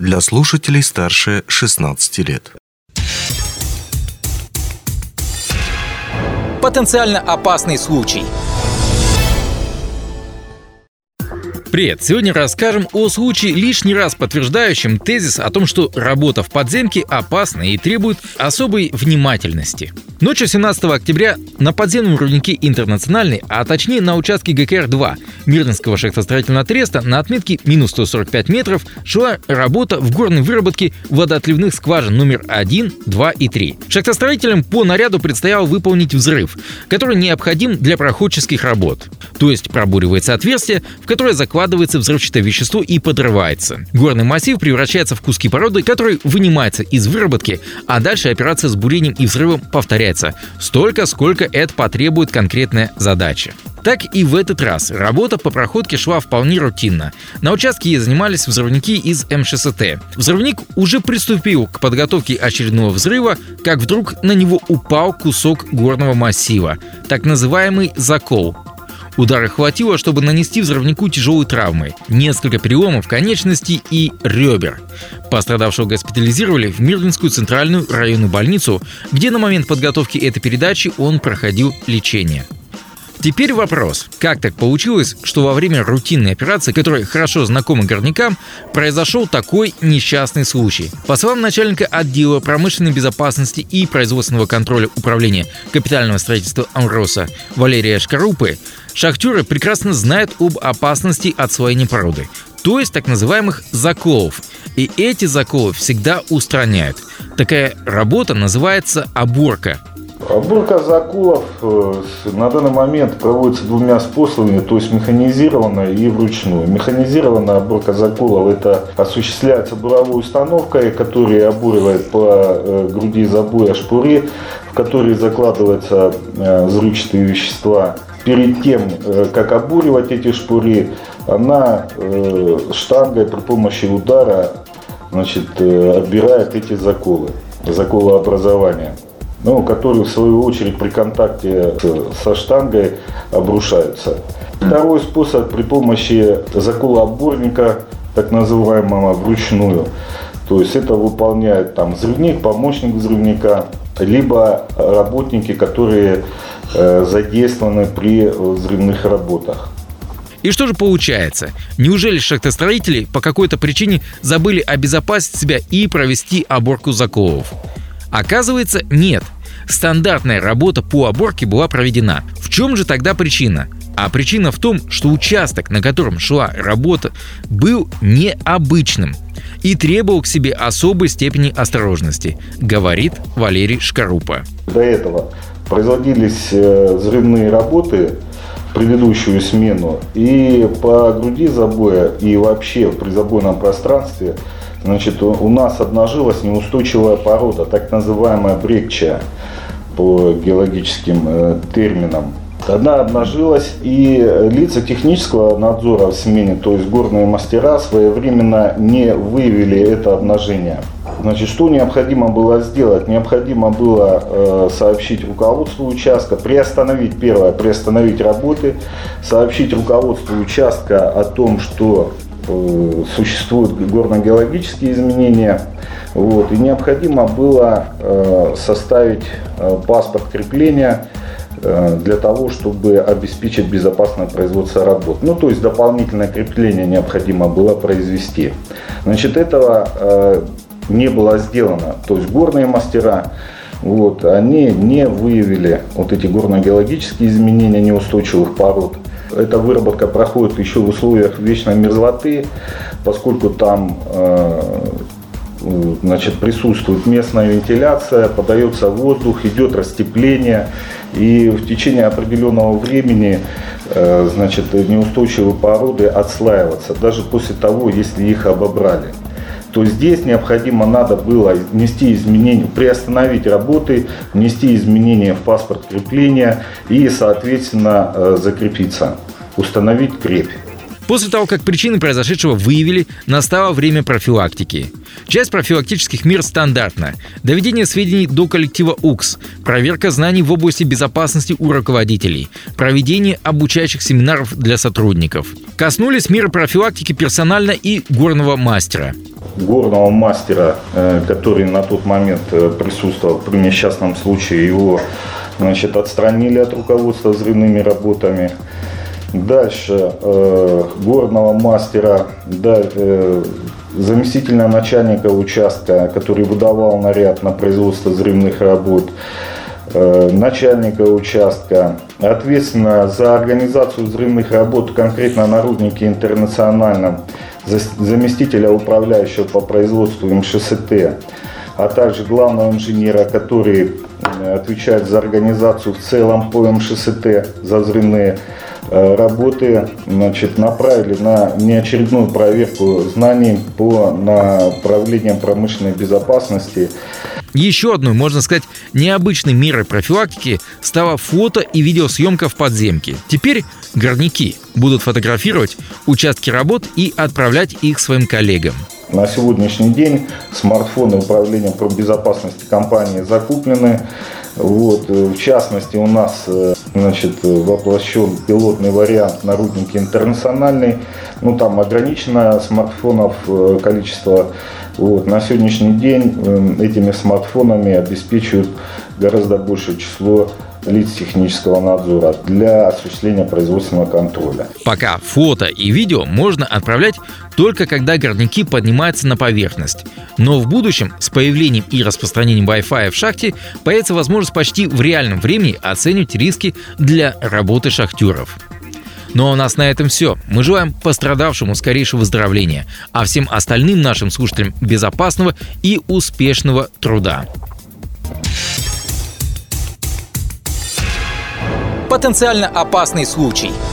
для слушателей старше 16 лет. Потенциально опасный случай – Привет! Сегодня расскажем о случае, лишний раз подтверждающем тезис о том, что работа в подземке опасна и требует особой внимательности. Ночью 17 октября на подземном руднике «Интернациональный», а точнее на участке ГКР-2 Мирнинского шахтостроительного треста на отметке минус 145 метров шла работа в горной выработке водоотливных скважин номер 1, 2 и 3. Шахтостроителям по наряду предстояло выполнить взрыв, который необходим для проходческих работ. То есть пробуривается отверстие, в которое закладывается взрывчатое вещество и подрывается. Горный массив превращается в куски породы, которые вынимаются из выработки, а дальше операция с бурением и взрывом повторяется столько, сколько это потребует конкретная задача. Так и в этот раз работа по проходке шла вполне рутинно. На участке занимались взрывники из МШСТ. Взрывник уже приступил к подготовке очередного взрыва, как вдруг на него упал кусок горного массива, так называемый закол, Удара хватило, чтобы нанести взрывнику тяжелые травмы, несколько переломов конечностей и ребер. Пострадавшего госпитализировали в Мирлинскую центральную районную больницу, где на момент подготовки этой передачи он проходил лечение. Теперь вопрос, как так получилось, что во время рутинной операции, которая хорошо знакома горнякам, произошел такой несчастный случай. По словам начальника отдела промышленной безопасности и производственного контроля управления капитального строительства Амроса Валерия Шкарупы, шахтеры прекрасно знают об опасности отслоения породы, то есть так называемых заколов. И эти заколы всегда устраняют. Такая работа называется оборка – Отборка закулов э, на данный момент проводится двумя способами, то есть механизированно и вручную. Механизированная отборка закулов это осуществляется буровой установкой, которая обуривает по э, груди забоя шпуры, в которые закладываются э, взрывчатые вещества. Перед тем, как обуривать эти шпуры, она штангой при помощи удара значит, отбирает эти заколы, заколообразования ну, которые в свою очередь при контакте со штангой обрушаются. Второй способ при помощи закола оборника, так называемого вручную. То есть это выполняет там взрывник, помощник взрывника, либо работники, которые э, задействованы при взрывных работах. И что же получается? Неужели шахтостроители по какой-то причине забыли обезопасить себя и провести оборку заколов? Оказывается, нет. Стандартная работа по оборке была проведена. В чем же тогда причина? А причина в том, что участок, на котором шла работа, был необычным и требовал к себе особой степени осторожности, говорит Валерий Шкарупа. До этого производились э, взрывные работы предыдущую смену и по груди забоя и вообще в призабойном пространстве Значит, у нас обнажилась неустойчивая порода, так называемая брекча по геологическим э, терминам. Она обнажилась, и лица технического надзора в смене, то есть горные мастера, своевременно не выявили это обнажение. Значит, что необходимо было сделать? Необходимо было э, сообщить руководству участка, приостановить, первое, приостановить работы, сообщить руководству участка о том, что существуют горно-геологические изменения. Вот, и необходимо было э, составить э, паспорт крепления для того, чтобы обеспечить безопасное производство работ. Ну, то есть дополнительное крепление необходимо было произвести. Значит, этого не было сделано. То есть горные мастера вот, они не выявили вот эти горно-геологические изменения неустойчивых пород. Эта выработка проходит еще в условиях вечной мерзлоты, поскольку там э, значит, присутствует местная вентиляция, подается воздух, идет растепление, и в течение определенного времени э, значит, неустойчивые породы отслаиваются, даже после того, если их обобрали то здесь необходимо надо было внести изменения, приостановить работы, внести изменения в паспорт крепления и, соответственно, э, закрепиться, установить крепь. После того, как причины произошедшего выявили, настало время профилактики. Часть профилактических мер стандартна. Доведение сведений до коллектива УКС, проверка знаний в области безопасности у руководителей, проведение обучающих семинаров для сотрудников. Коснулись меры профилактики персонально и горного мастера. Горного мастера, э, который на тот момент э, присутствовал при несчастном случае, его значит, отстранили от руководства взрывными работами. Дальше э, горного мастера, да, э, заместительного начальника участка, который выдавал наряд на производство взрывных работ, э, начальника участка, ответственно за организацию взрывных работ конкретно на руднике заместителя управляющего по производству МШСТ, а также главного инженера, который отвечает за организацию в целом по МШСТ, за взрывные Э, работы значит, направили на неочередную проверку знаний по направлениям промышленной безопасности. Еще одной, можно сказать, необычной мерой профилактики стала фото и видеосъемка в подземке. Теперь горняки будут фотографировать участки работ и отправлять их своим коллегам. На сегодняшний день смартфоны управления безопасности компании закуплены. Вот, э, в частности, у нас э, значит, воплощен пилотный вариант на интернациональный. Ну, там ограничено смартфонов э, количество. Вот, на сегодняшний день этими смартфонами обеспечивают гораздо большее число лиц технического надзора для осуществления производственного контроля. Пока фото и видео можно отправлять только когда горняки поднимаются на поверхность. Но в будущем с появлением и распространением Wi-Fi в шахте появится возможность почти в реальном времени оценивать риски для работы шахтеров. Ну а у нас на этом все. Мы желаем пострадавшему скорейшего выздоровления, а всем остальным нашим слушателям безопасного и успешного труда. Потенциально опасный случай –